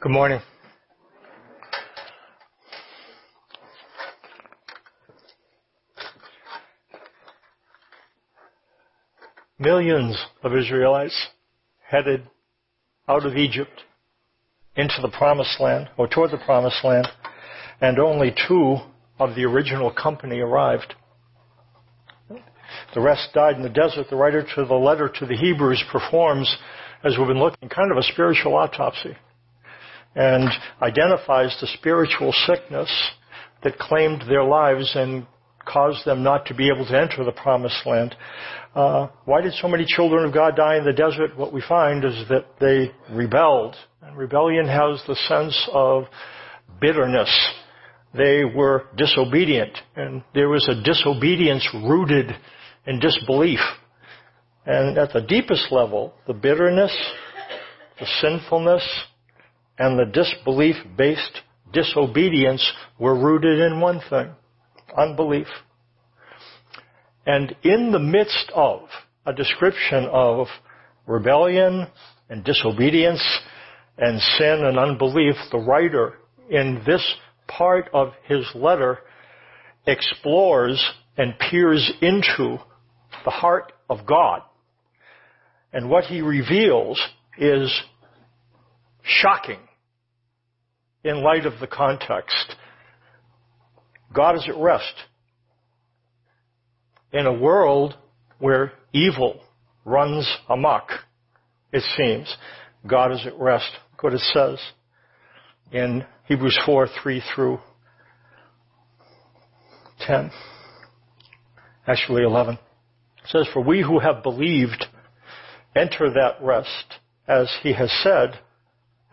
Good morning. Millions of Israelites headed out of Egypt into the promised land or toward the promised land and only two of the original company arrived. The rest died in the desert. The writer to the letter to the Hebrews performs, as we've been looking, kind of a spiritual autopsy and identifies the spiritual sickness that claimed their lives and caused them not to be able to enter the promised land. Uh, why did so many children of God die in the desert? What we find is that they rebelled. And rebellion has the sense of bitterness. They were disobedient. And there was a disobedience rooted in disbelief. And at the deepest level, the bitterness, the sinfulness, and the disbelief-based disobedience were rooted in one thing, unbelief. And in the midst of a description of rebellion and disobedience and sin and unbelief, the writer in this part of his letter explores and peers into the heart of God. And what he reveals is shocking in light of the context. God is at rest in a world where evil runs amok, it seems. God is at rest. Look what it says in Hebrews 4, 3 through 10. Actually 11. It says, For we who have believed enter that rest, as he has said,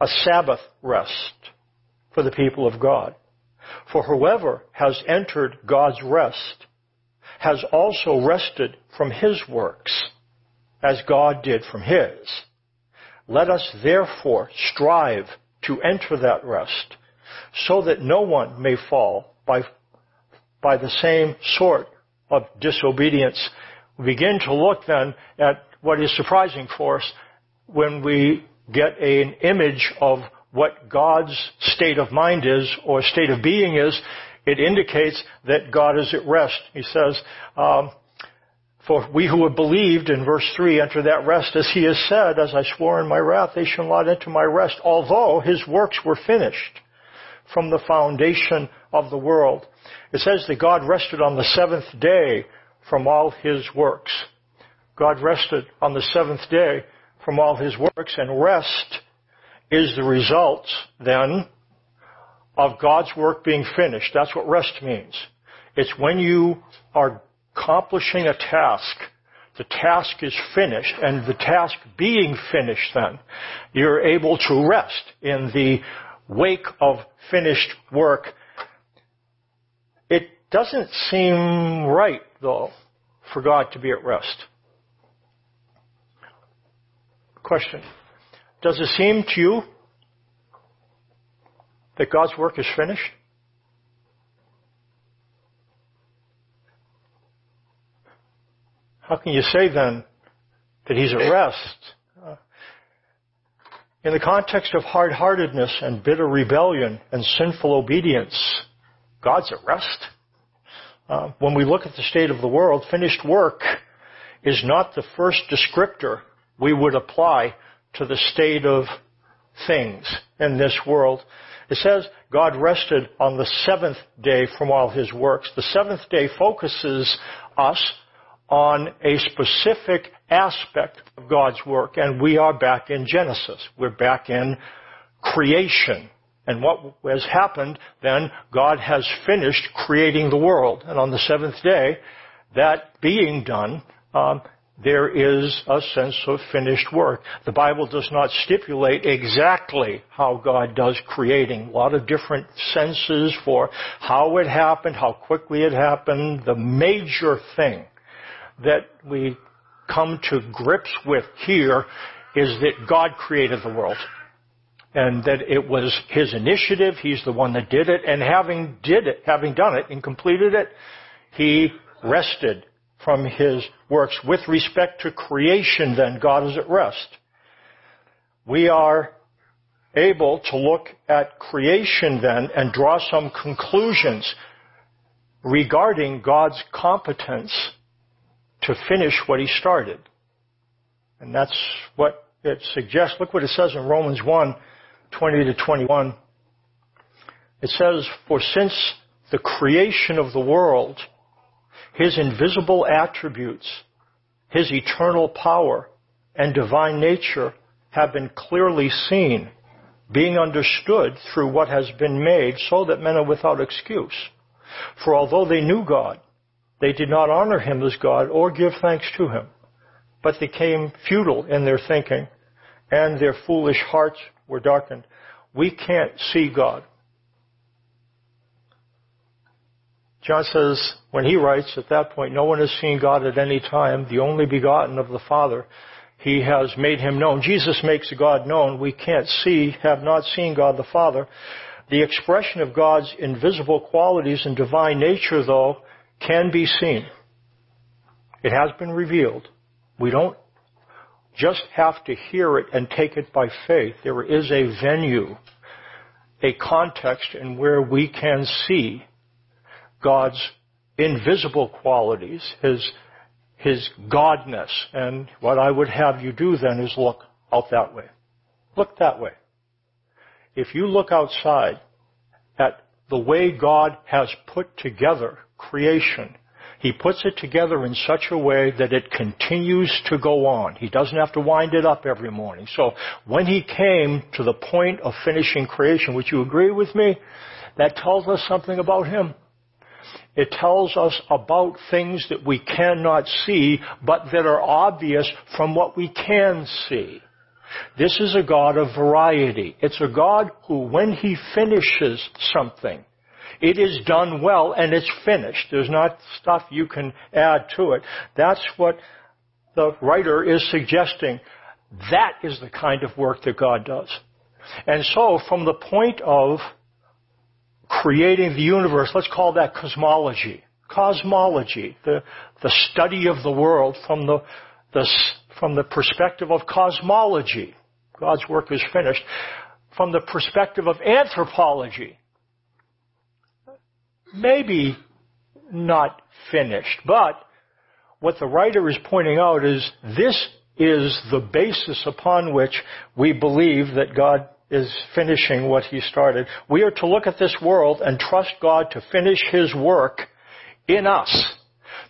a Sabbath rest for the people of God. For whoever has entered God's rest has also rested from his works, as God did from his. Let us therefore strive to enter that rest, so that no one may fall by, by the same sort of disobedience. We begin to look then at what is surprising for us when we get an image of what God's state of mind is or state of being is, it indicates that God is at rest. He says, um, for we who have believed in verse 3 enter that rest as he has said, as I swore in my wrath, they shall not enter my rest, although his works were finished from the foundation of the world. It says that God rested on the seventh day from all his works. God rested on the seventh day from all his works, and rest is the result, then, of God's work being finished. That's what rest means. It's when you are accomplishing a task, the task is finished, and the task being finished then, you're able to rest in the wake of finished work. It doesn't seem right, though, for God to be at rest. Question. Does it seem to you that God's work is finished? How can you say then that He's at rest? In the context of hard-heartedness and bitter rebellion and sinful obedience, God's at rest. Uh, when we look at the state of the world, finished work is not the first descriptor we would apply to the state of things in this world. It says God rested on the seventh day from all his works. The seventh day focuses us on a specific aspect of God's work, and we are back in Genesis. We're back in creation. And what has happened then, God has finished creating the world. And on the seventh day, that being done, um, there is a sense of finished work. The Bible does not stipulate exactly how God does creating. A lot of different senses for how it happened, how quickly it happened. The major thing that we come to grips with here is that God created the world. And that it was His initiative, He's the one that did it, and having did it, having done it and completed it, He rested from his works. With respect to creation, then, God is at rest. We are able to look at creation then and draw some conclusions regarding God's competence to finish what he started. And that's what it suggests. Look what it says in Romans 1, 20 to 21. It says, For since the creation of the world, his invisible attributes, His eternal power and divine nature have been clearly seen, being understood through what has been made so that men are without excuse. For although they knew God, they did not honor Him as God or give thanks to Him, but they became futile in their thinking and their foolish hearts were darkened. We can't see God. John says, when he writes at that point, no one has seen God at any time, the only begotten of the Father. He has made him known. Jesus makes God known. We can't see, have not seen God the Father. The expression of God's invisible qualities and divine nature, though, can be seen. It has been revealed. We don't just have to hear it and take it by faith. There is a venue, a context in where we can see God's invisible qualities, His, His Godness. And what I would have you do then is look out that way. Look that way. If you look outside at the way God has put together creation, he puts it together in such a way that it continues to go on. He doesn't have to wind it up every morning. So when he came to the point of finishing creation, would you agree with me? That tells us something about him. It tells us about things that we cannot see, but that are obvious from what we can see. This is a God of variety. It's a God who, when He finishes something, it is done well and it's finished. There's not stuff you can add to it. That's what the writer is suggesting. That is the kind of work that God does. And so, from the point of creating the universe, let's call that cosmology. Cosmology, the, the study of the world from the, the, from the perspective of cosmology. God's work is finished. From the perspective of anthropology, maybe not finished, but what the writer is pointing out is this is the basis upon which we believe that God is finishing what he started. We are to look at this world and trust God to finish his work in us.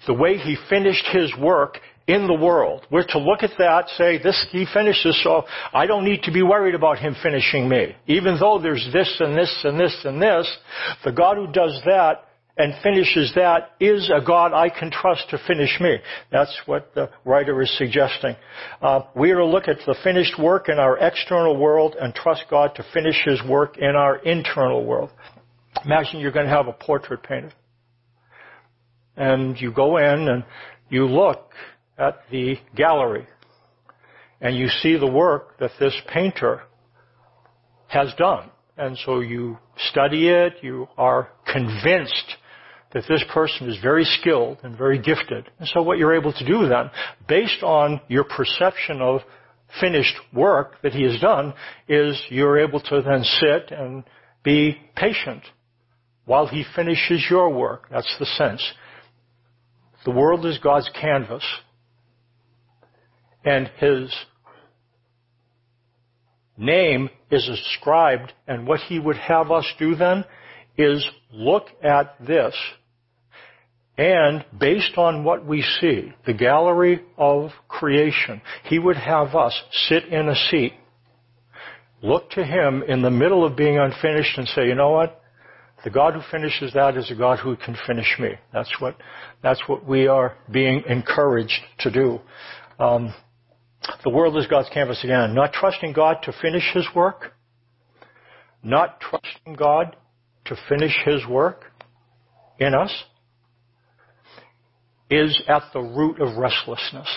The way he finished his work in the world. We're to look at that, say, this, he finishes, so I don't need to be worried about him finishing me. Even though there's this and this and this and this, the God who does that and finishes that is a God I can trust to finish me. That's what the writer is suggesting. Uh, we are to look at the finished work in our external world and trust God to finish His work in our internal world. Imagine you're going to have a portrait painted. And you go in and you look at the gallery and you see the work that this painter has done. And so you study it, you are convinced that this person is very skilled and very gifted. And so what you're able to do then, based on your perception of finished work that he has done, is you're able to then sit and be patient while he finishes your work. That's the sense. The world is God's canvas. And his name is ascribed, and what he would have us do then is look at this, and based on what we see, the gallery of creation, he would have us sit in a seat, look to him in the middle of being unfinished and say, you know what? The God who finishes that is a God who can finish me. That's what, that's what we are being encouraged to do. Um, the world is God's canvas again. Not trusting God to finish His work. Not trusting God to finish His work in us is at the root of restlessness.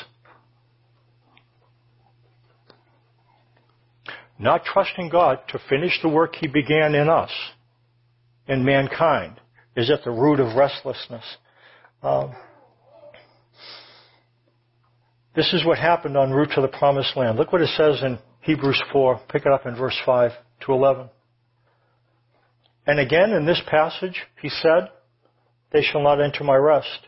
Not trusting God to finish the work He began in us, in mankind, is at the root of restlessness. Um, this is what happened en route to the promised land. Look what it says in Hebrews 4. Pick it up in verse 5 to 11. And again in this passage, he said, They shall not enter my rest.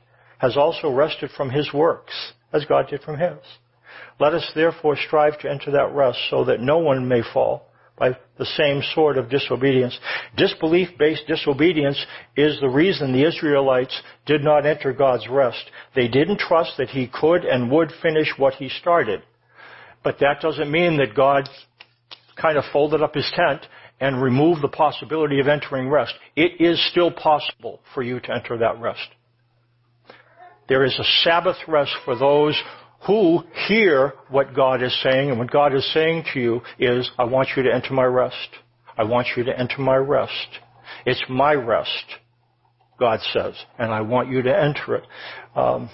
has also rested from his works, as God did from his. Let us therefore strive to enter that rest so that no one may fall by the same sort of disobedience. Disbelief-based disobedience is the reason the Israelites did not enter God's rest. They didn't trust that He could and would finish what He started. But that doesn't mean that God kind of folded up His tent and removed the possibility of entering rest. It is still possible for you to enter that rest. There is a Sabbath rest for those who hear what God is saying, and what God is saying to you is, I want you to enter my rest. I want you to enter my rest. It's my rest, God says, and I want you to enter it. Um,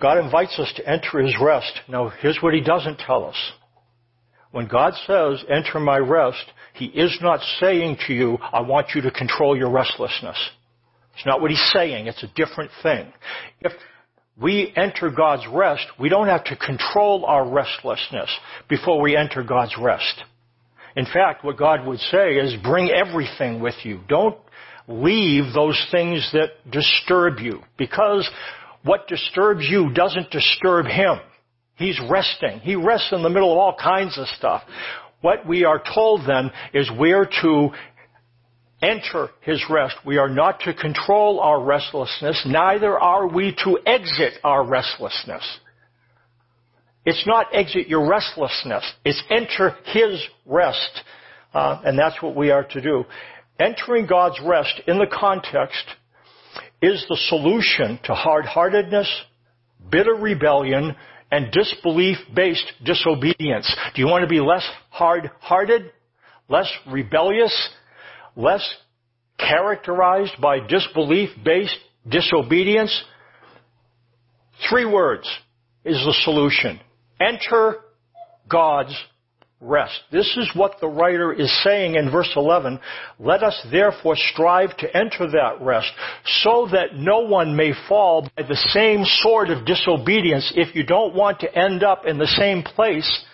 God invites us to enter His rest. Now, here's what He doesn't tell us. When God says, enter my rest, He is not saying to you, I want you to control your restlessness. It's not what He's saying. It's a different thing. If we enter God's rest, we don't have to control our restlessness before we enter God's rest. In fact, what God would say is bring everything with you. Don't leave those things that disturb you because what disturbs you doesn't disturb Him. He's resting. He rests in the middle of all kinds of stuff. What we are told then is we're to enter his rest. We are not to control our restlessness, neither are we to exit our restlessness. It's not exit your restlessness. It's enter his rest. Uh, and that's what we are to do. Entering God's rest in the context is the solution to hard-heartedness, bitter rebellion, and disbelief-based disobedience. Do you want to be less hard-hearted, less rebellious, less characterized by disbelief-based disobedience? Three words is the solution. Enter God's rest. This is what the writer is saying in verse 11. Let us therefore strive to enter that rest so that no one may fall by the same sort of disobedience if you don't want to end up in the same place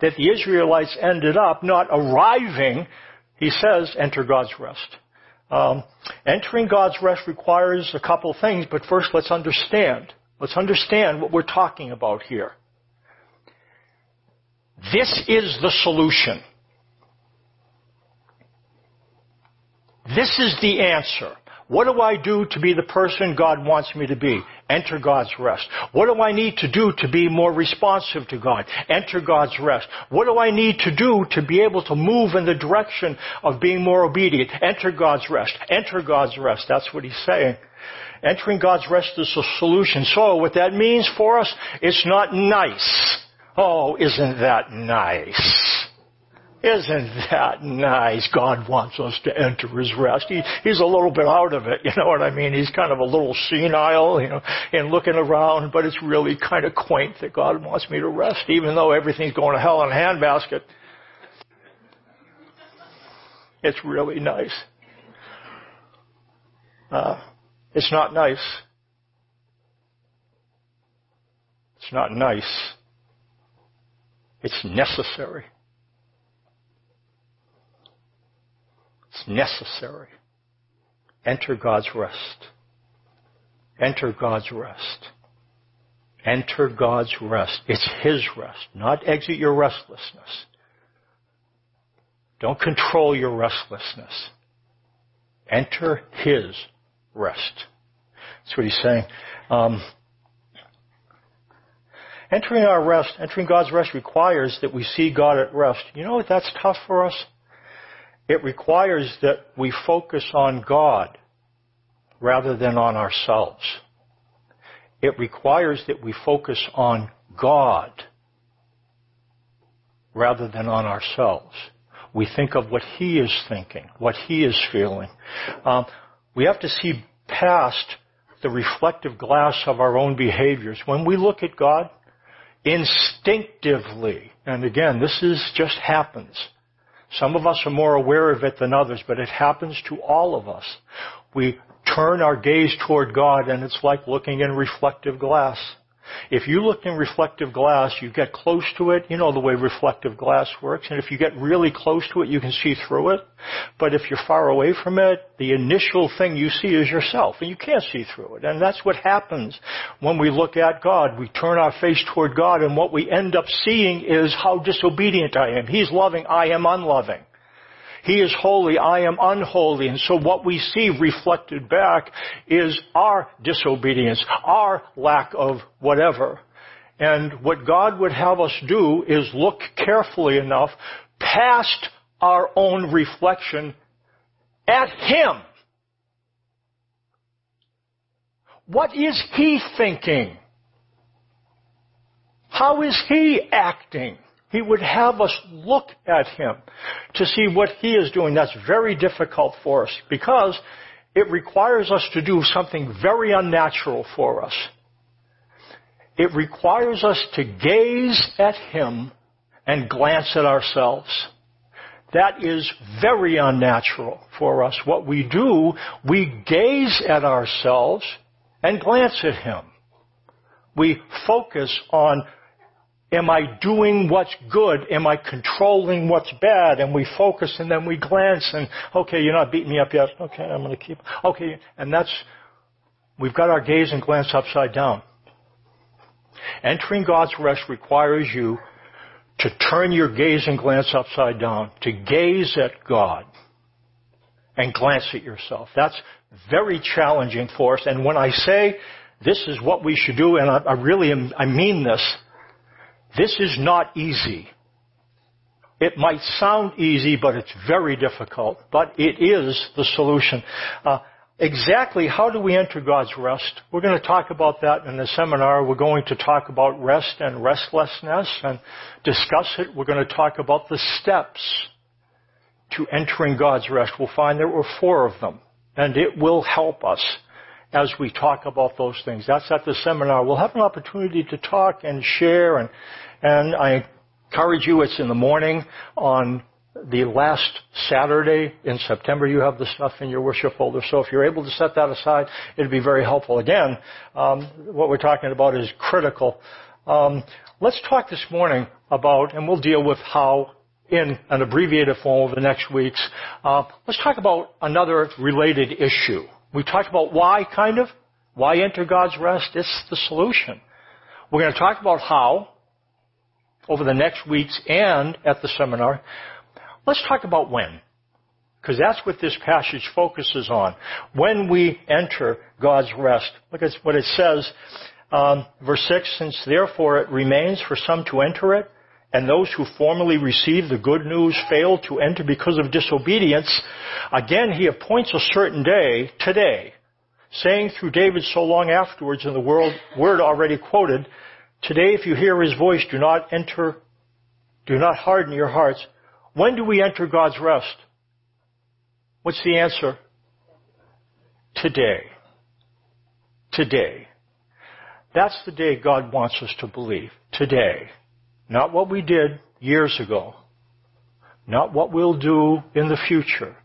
that the Israelites ended up, not arriving he says, enter God's rest. Um, entering God's rest requires a couple things, but first let's understand. Let's understand what we're talking about here. This is the solution. This is the answer. What do I do to be the person God wants me to be? Enter God's rest. What do I need to do to be more responsive to God? Enter God's rest. What do I need to do to be able to move in the direction of being more obedient? Enter God's rest. Enter God's rest. That's what he's saying. Entering God's rest is a solution. So what that means for us, it's not nice. Oh, isn't that nice? Isn't that nice? God wants us to enter His rest. He, he's a little bit out of it, you know what I mean? He's kind of a little senile, you know, and looking around, but it's really kind of quaint that God wants me to rest, even though everything's going to hell in a handbasket. It's really nice. Uh, it's not nice. It's not nice. It's necessary. Necessary. Enter God's rest. Enter God's rest. Enter God's rest. It's His rest, not exit your restlessness. Don't control your restlessness. Enter His rest. That's what he's saying. Um, entering our rest, entering God's rest requires that we see God at rest. You know that's tough for us? It requires that we focus on God rather than on ourselves. It requires that we focus on God rather than on ourselves. We think of what He is thinking, what He is feeling. Um, we have to see past the reflective glass of our own behaviors. When we look at God, instinctively, and again, this is just happens. Some of us are more aware of it than others, but it happens to all of us. We turn our gaze toward God and it's like looking in reflective glass. If you look in reflective glass, you get close to it, you know the way reflective glass works, and if you get really close to it, you can see through it. But if you're far away from it, the initial thing you see is yourself, and you can't see through it. And that's what happens when we look at God. We turn our face toward God, and what we end up seeing is how disobedient I am. He's loving, I am unloving. He is holy, I am unholy. And so what we see reflected back is our disobedience, our lack of whatever. And what God would have us do is look carefully enough past our own reflection at Him. What is He thinking? How is He acting? He would have us look at Him to see what He is doing. That's very difficult for us because it requires us to do something very unnatural for us. It requires us to gaze at Him and glance at ourselves. That is very unnatural for us. What we do, we gaze at ourselves and glance at Him. We focus on Am I doing what's good? Am I controlling what's bad? And we focus and then we glance and, okay, you're not beating me up yet. Okay, I'm going to keep, okay. And that's, we've got our gaze and glance upside down. Entering God's rest requires you to turn your gaze and glance upside down, to gaze at God and glance at yourself. That's very challenging for us. And when I say this is what we should do, and I, I really am, I mean this, this is not easy. It might sound easy, but it's very difficult. But it is the solution. Uh, exactly how do we enter God's rest? We're going to talk about that in the seminar. We're going to talk about rest and restlessness and discuss it. We're going to talk about the steps to entering God's rest. We'll find there were four of them, and it will help us as we talk about those things. That's at the seminar. We'll have an opportunity to talk and share and, and I encourage you, it's in the morning on the last Saturday in September, you have the stuff in your worship folder. So if you're able to set that aside, it'd be very helpful. Again, um, what we're talking about is critical. Um, let's talk this morning about, and we'll deal with how in an abbreviated form over the next weeks. Uh, let's talk about another related issue. We talked about why, kind of. Why enter God's rest? It's the solution. We're going to talk about how over the next weeks and at the seminar. Let's talk about when. Because that's what this passage focuses on. When we enter God's rest. Look at what it says. Um, verse 6, since therefore it remains for some to enter it, and those who formerly received the good news failed to enter because of disobedience, again he appoints a certain day, today, saying through David so long afterwards in the world, word already quoted, Today if you hear his voice, do not enter, do not harden your hearts. When do we enter God's rest? What's the answer? Today. Today. That's the day God wants us to believe. Today. Not what we did years ago. Not what we'll do in the future.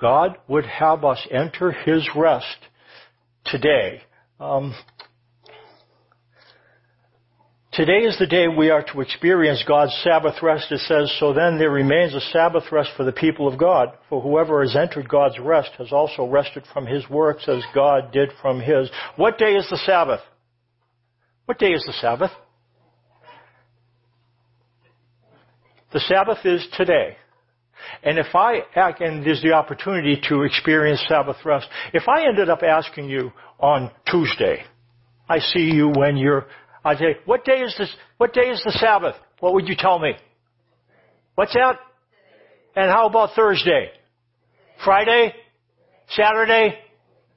God would have us enter His rest today. Um, Today is the day we are to experience God's Sabbath rest. It says, so then there remains a Sabbath rest for the people of God. For whoever has entered God's rest has also rested from his works as God did from his. What day is the Sabbath? What day is the Sabbath? The Sabbath is today. And if I, and there's the opportunity to experience Sabbath rest, if I ended up asking you on Tuesday, I see you when you're I say, what day is this, what day is the Sabbath? What would you tell me? What's that? And how about Thursday? Friday? Saturday?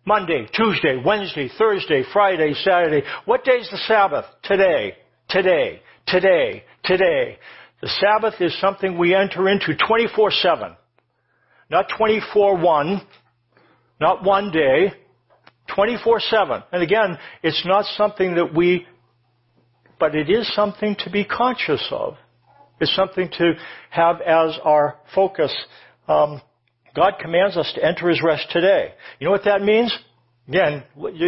Monday, Tuesday, Wednesday, Thursday, Friday, Saturday. What day is the Sabbath? Today, today, today, today. The Sabbath is something we enter into 24-7. Not 24-1, not one day, 24-7. And again, it's not something that we but it is something to be conscious of. It's something to have as our focus. Um, God commands us to enter His rest today. You know what that means? Again,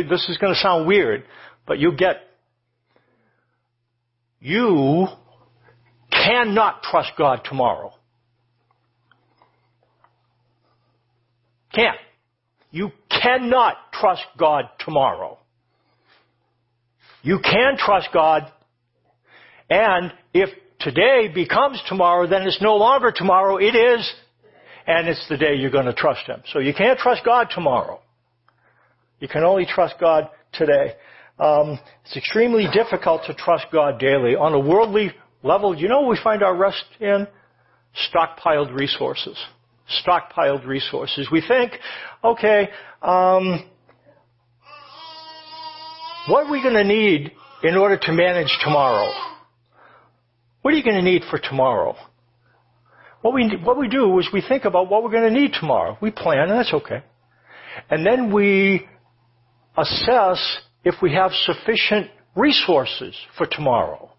this is going to sound weird, but you get, you cannot trust God tomorrow. Can't. You cannot trust God tomorrow. You can trust God and if today becomes tomorrow, then it's no longer tomorrow, it is, and it's the day you're going to trust Him. So you can't trust God tomorrow. You can only trust God today. Um, it's extremely difficult to trust God daily. On a worldly level, you know we find our rest in? Stockpiled resources. Stockpiled resources. We think, okay, um, what are we going to need in order to manage tomorrow? What are you going to need for tomorrow? What we, what we do is we think about what we're going to need tomorrow. We plan, and that's okay. And then we assess if we have sufficient resources for tomorrow.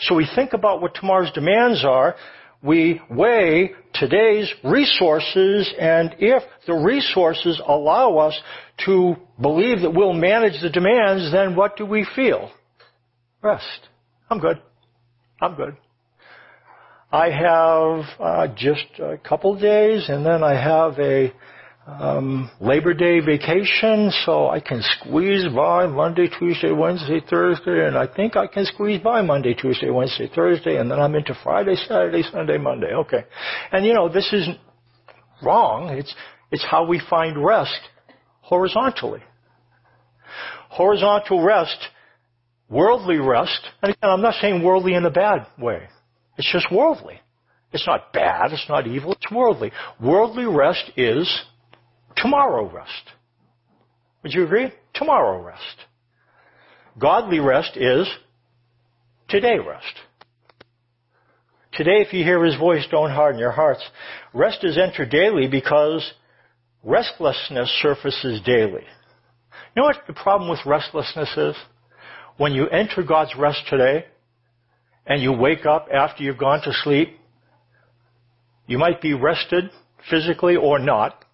So we think about what tomorrow's demands are. We weigh today's resources, and if the resources allow us to believe that we'll manage the demands, then what do we feel? Rest. I'm good. I'm good. I have uh, just a couple days, and then I have a um, Labor Day vacation, so I can squeeze by Monday, Tuesday, Wednesday, Thursday, and I think I can squeeze by Monday, Tuesday, Wednesday, Thursday, and then I'm into Friday, Saturday, Sunday, Monday. Okay, and you know this isn't wrong. It's it's how we find rest horizontally. Horizontal rest Worldly rest, and again, I'm not saying worldly in a bad way. It's just worldly. It's not bad, it's not evil, it's worldly. Worldly rest is tomorrow rest. Would you agree? Tomorrow rest. Godly rest is today rest. Today, if you hear His voice, don't harden your hearts. Rest is entered daily because restlessness surfaces daily. You know what the problem with restlessness is? when you enter God's rest today and you wake up after you've gone to sleep, you might be rested physically or not.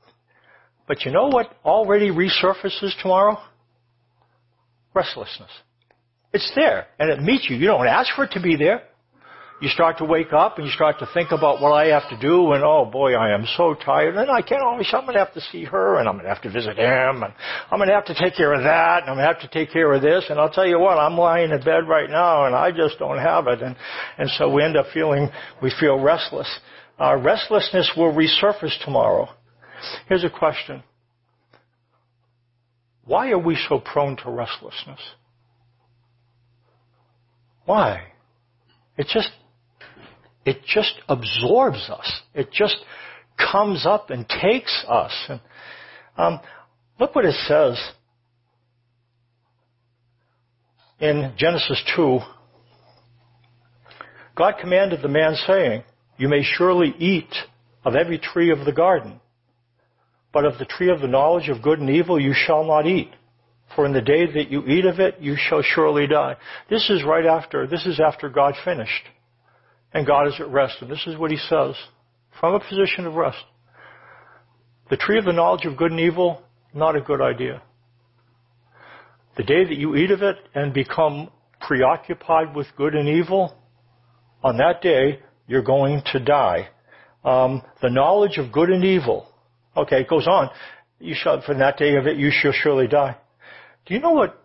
But you know what already resurfaces tomorrow? Restlessness. It's there and it meets you. You don't ask for it to be there you start to wake up and you start to think about what I have to do and oh boy, I am so tired and I can't always, I'm going to have to see her and I'm going to have to visit him and I'm going to have to take care of that and I'm going to have to take care of this and I'll tell you what, I'm lying in bed right now and I just don't have it and, and so we end up feeling, we feel restless. Our restlessness will resurface tomorrow. Here's a question. Why are we so prone to restlessness? Why? It just it just absorbs us. It just comes up and takes us. And, um, look what it says in Genesis 2. God commanded the man saying, You may surely eat of every tree of the garden, but of the tree of the knowledge of good and evil you shall not eat. For in the day that you eat of it, you shall surely die. This is right after, this is after God finished. And God is at rest. And this is what he says from a position of rest. The tree of the knowledge of good and evil, not a good idea. The day that you eat of it and become preoccupied with good and evil, on that day, you're going to die. Um, the knowledge of good and evil. Okay, it goes on. You shall, from that day of it, you shall surely die. Do you know what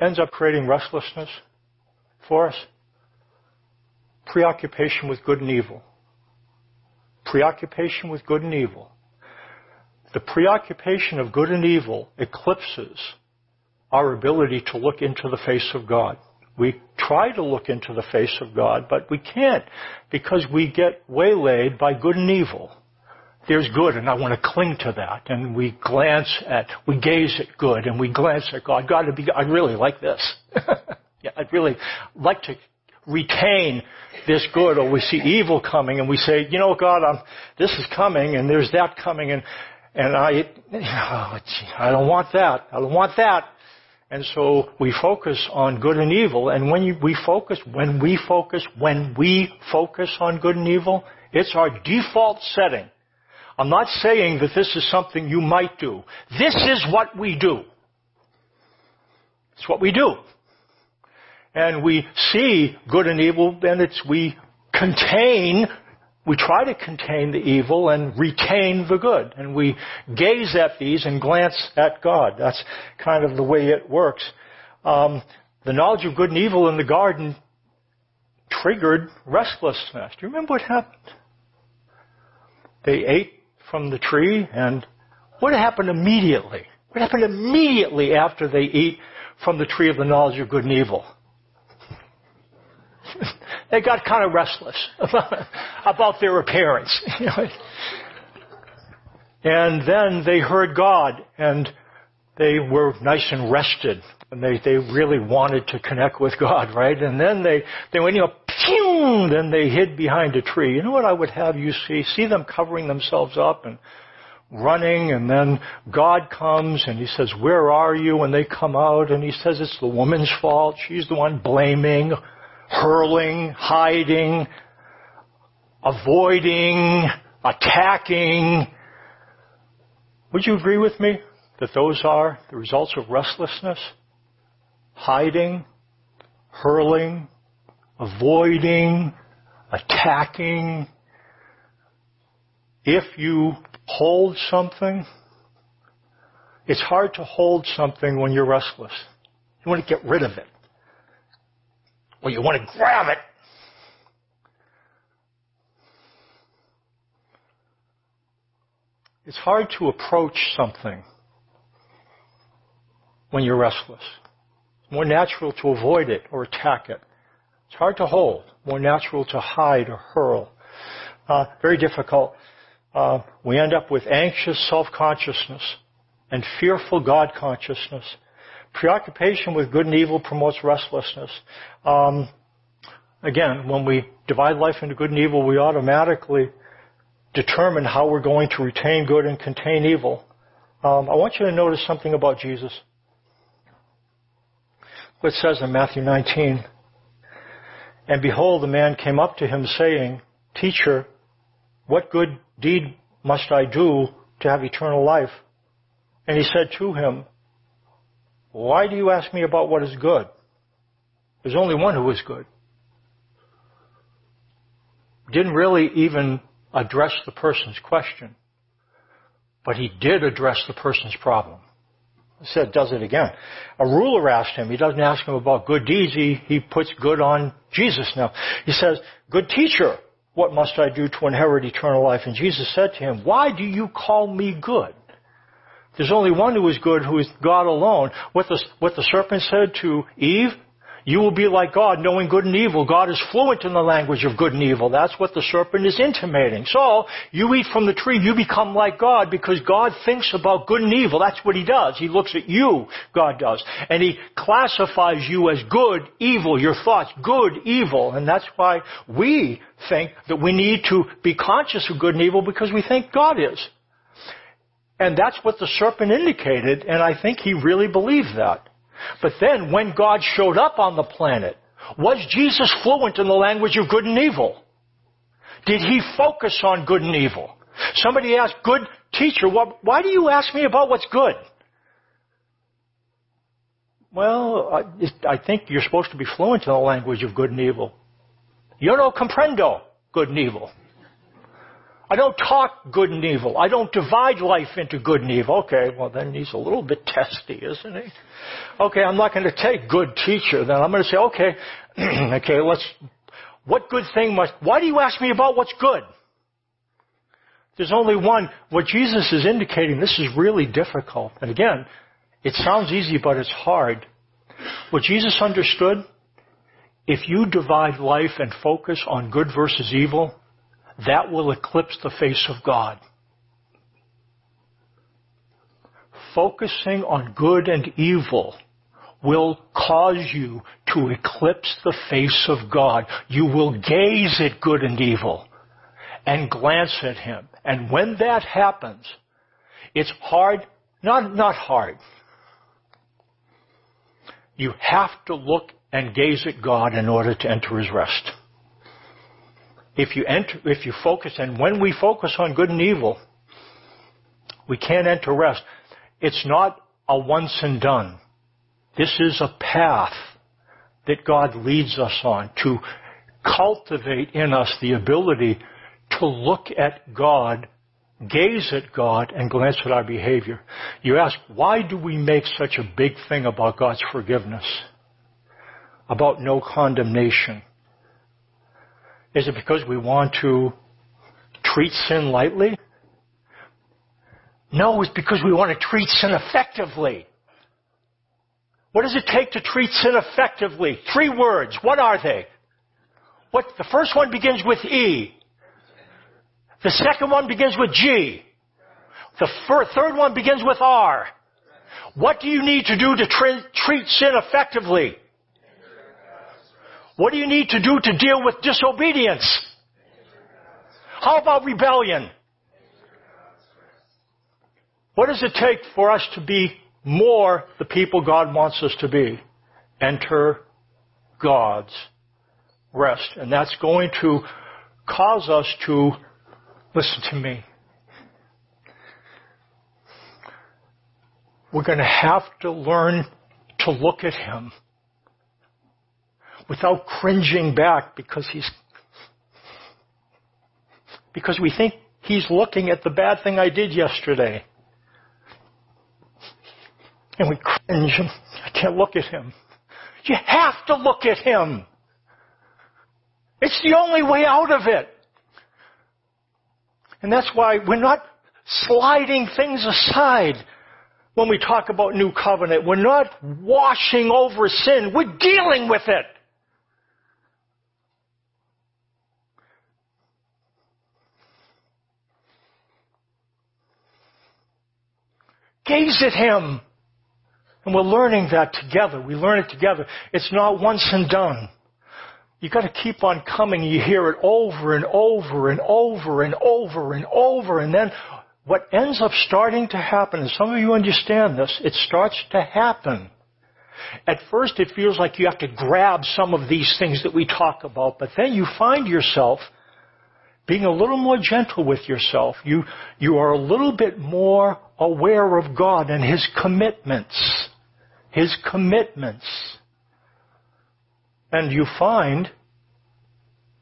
ends up creating restlessness for us? Preoccupation with good and evil. Preoccupation with good and evil. The preoccupation of good and evil eclipses our ability to look into the face of God. We try to look into the face of God, but we can't because we get waylaid by good and evil. There's good and I want to cling to that. And we glance at, we gaze at good and we glance at God. God, be, I really like this. yeah, I'd really like to retain this good or we see evil coming and we say, you know, God, I'm, this is coming and there's that coming and, and I, oh, I don't want that. I don't want that. And so we focus on good and evil. And when you, we focus, when we focus, when we focus on good and evil, it's our default setting. I'm not saying that this is something you might do. This is what we do. It's what we do. And we see good and evil, and it's we contain we try to contain the evil and retain the good. And we gaze at these and glance at God. That's kind of the way it works. Um, the knowledge of good and evil in the garden triggered restlessness. Do you remember what happened? They ate from the tree and what happened immediately? What happened immediately after they eat from the tree of the knowledge of good and evil? they got kind of restless about, their appearance. and then they heard God and they were nice and rested and they, they really wanted to connect with God, right? And then they, they went, you know, then they hid behind a tree. You know what I would have you see? See them covering themselves up and running and then God comes and he says, where are you? And they come out and he says it's the woman's fault. She's the one blaming hurling, hiding, avoiding, attacking. Would you agree with me that those are the results of restlessness? Hiding, hurling, avoiding, attacking. If you hold something, it's hard to hold something when you're restless. You want to get rid of it. Well, you want to grab it. It's hard to approach something when you're restless. It's more natural to avoid it or attack it. It's hard to hold. More natural to hide or hurl. Uh, very difficult. Uh, we end up with anxious self-consciousness and fearful God consciousness Preoccupation with good and evil promotes restlessness. Um, again, when we divide life into good and evil, we automatically determine how we're going to retain good and contain evil. Um, I want you to notice something about Jesus. What says in Matthew 19, And behold, the man came up to him saying, Teacher, what good deed must I do to have eternal life? And he said to him, why do you ask me about what is good? There's only one who is good. Didn't really even address the person's question, but he did address the person's problem. Said, does it again. A ruler asked him, he doesn't ask him about good deeds, he, he puts good on Jesus now. He says, good teacher, what must I do to inherit eternal life? And Jesus said to him, why do you call me good? There's only one who is good, who is God alone. What the, what the serpent said to Eve, You will be like God, knowing good and evil. God is fluent in the language of good and evil. That's what the serpent is intimating. So, you eat from the tree, you become like God because God thinks about good and evil. That's what He does. He looks at you, God does. And He classifies you as good, evil, your thoughts, good, evil. And that's why we think that we need to be conscious of good and evil because we think God is. And that's what the serpent indicated, and I think he really believed that. But then when God showed up on the planet, was Jesus fluent in the language of good and evil? Did he focus on good and evil? Somebody asked, good teacher, why do you ask me about what's good? Well, I think you're supposed to be fluent in the language of good and evil. Yo no comprendo good and evil. I don't talk good and evil. I don't divide life into good and evil. Okay, well then he's a little bit testy, isn't he? Okay, I'm not going to take good teacher. Then I'm going to say, okay, okay, let's, what good thing must, why do you ask me about what's good? There's only one. What Jesus is indicating, this is really difficult. And again, it sounds easy, but it's hard. What Jesus understood, if you divide life and focus on good versus evil, that will eclipse the face of God. Focusing on good and evil will cause you to eclipse the face of God. You will gaze at good and evil and glance at Him. And when that happens, it's hard, not, not hard. You have to look and gaze at God in order to enter His rest if you enter, if you focus, and when we focus on good and evil, we can't enter rest. It's not a once and done. This is a path that God leads us on to cultivate in us the ability to look at God, gaze at God, and glance at our behavior. You ask, why do we make such a big thing about God's forgiveness? About no condemnation? Is it because we want to treat sin lightly? No, it's because we want to treat sin effectively. What does it take to treat sin effectively? Three words. What are they? What, the first one begins with E. The second one begins with G. The fir- third one begins with R. What do you need to do to tra- treat sin effectively? What do you need to do to deal with disobedience? How about rebellion? What does it take for us to be more the people God wants us to be? Enter God's rest. And that's going to cause us to, listen to me, we're going to have to learn to look at Him without cringing back because he's because we think he's looking at the bad thing I did yesterday. And we cringe. I can't look at him. You have to look at him. It's the only way out of it. And that's why we're not sliding things aside when we talk about new covenant. We're not washing over sin. We're dealing with it. Gaze at Him. And we're learning that together. We learn it together. It's not once and done. You gotta keep on coming. You hear it over and over and over and over and over. And then what ends up starting to happen, and some of you understand this, it starts to happen. At first it feels like you have to grab some of these things that we talk about, but then you find yourself being a little more gentle with yourself. You, you are a little bit more aware of God and His commitments. His commitments. And you find,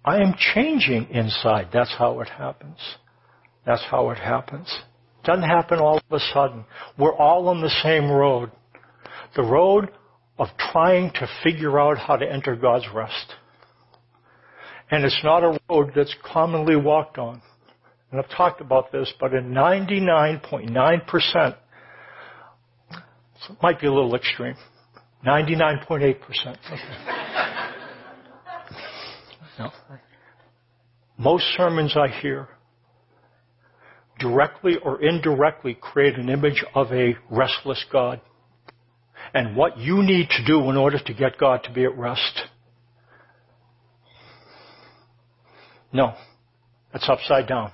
I am changing inside. That's how it happens. That's how it happens. Doesn't happen all of a sudden. We're all on the same road. The road of trying to figure out how to enter God's rest. And it's not a road that's commonly walked on. And I've talked about this, but in 99.9%, it might be a little extreme, 99.8%. no. Most sermons I hear directly or indirectly create an image of a restless God and what you need to do in order to get God to be at rest. No. That's upside down.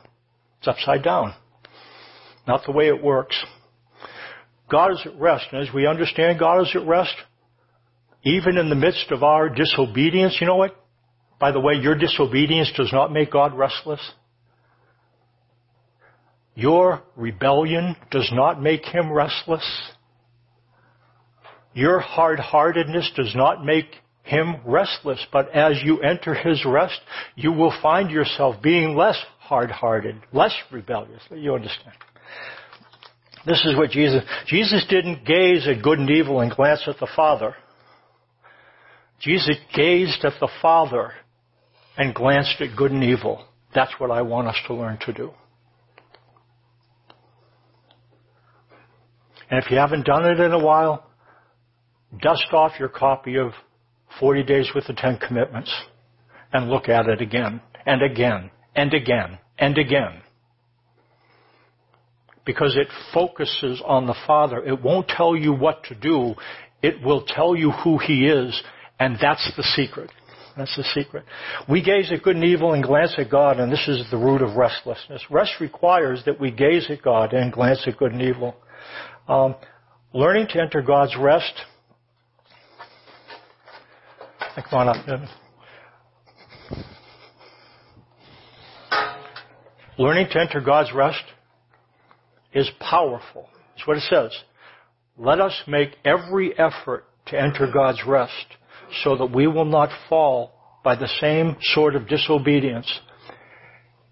It's upside down. Not the way it works. God is at rest. And as we understand God is at rest, even in the midst of our disobedience, you know what? By the way, your disobedience does not make God restless. Your rebellion does not make him restless. Your hard-heartedness does not make him restless, but as you enter his rest, you will find yourself being less hard-hearted, less rebellious. You understand? This is what Jesus, Jesus didn't gaze at good and evil and glance at the Father. Jesus gazed at the Father and glanced at good and evil. That's what I want us to learn to do. And if you haven't done it in a while, dust off your copy of 40 Days with the Ten Commitments and look at it again and again and again and again. Because it focuses on the Father. It won't tell you what to do. It will tell you who He is. And that's the secret. That's the secret. We gaze at good and evil and glance at God, and this is the root of restlessness. Rest requires that we gaze at God and glance at good and evil. Um, learning to enter God's rest Come on up. Learning to enter God's rest is powerful. That's what it says. Let us make every effort to enter God's rest so that we will not fall by the same sort of disobedience.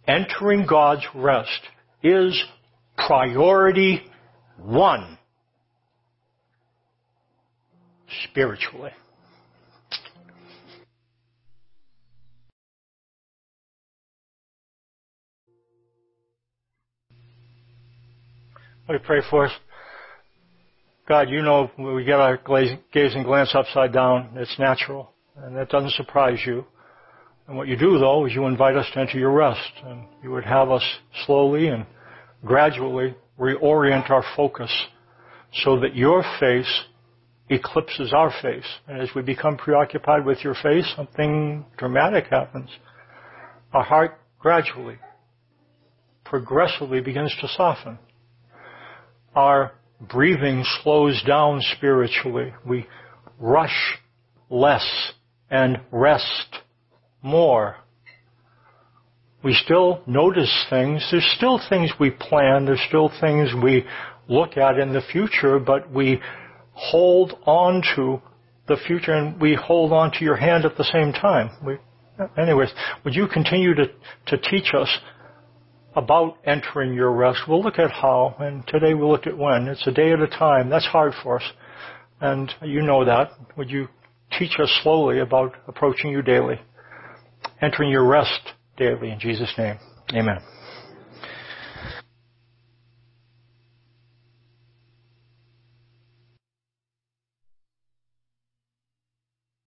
Entering God's rest is priority one spiritually. Let me pray for us. God, you know we get our gaze and glance upside down. It's natural, and that doesn't surprise you. And what you do, though, is you invite us to enter your rest, and you would have us slowly and gradually reorient our focus so that your face eclipses our face. And as we become preoccupied with your face, something dramatic happens. Our heart gradually, progressively begins to soften our breathing slows down spiritually. We rush less and rest more. We still notice things. There's still things we plan. There's still things we look at in the future, but we hold on to the future and we hold on to your hand at the same time. We, anyways, would you continue to, to teach us about entering your rest. We'll look at how, and today we'll look at when. It's a day at a time. That's hard for us. And you know that. Would you teach us slowly about approaching you daily? Entering your rest daily in Jesus' name. Amen.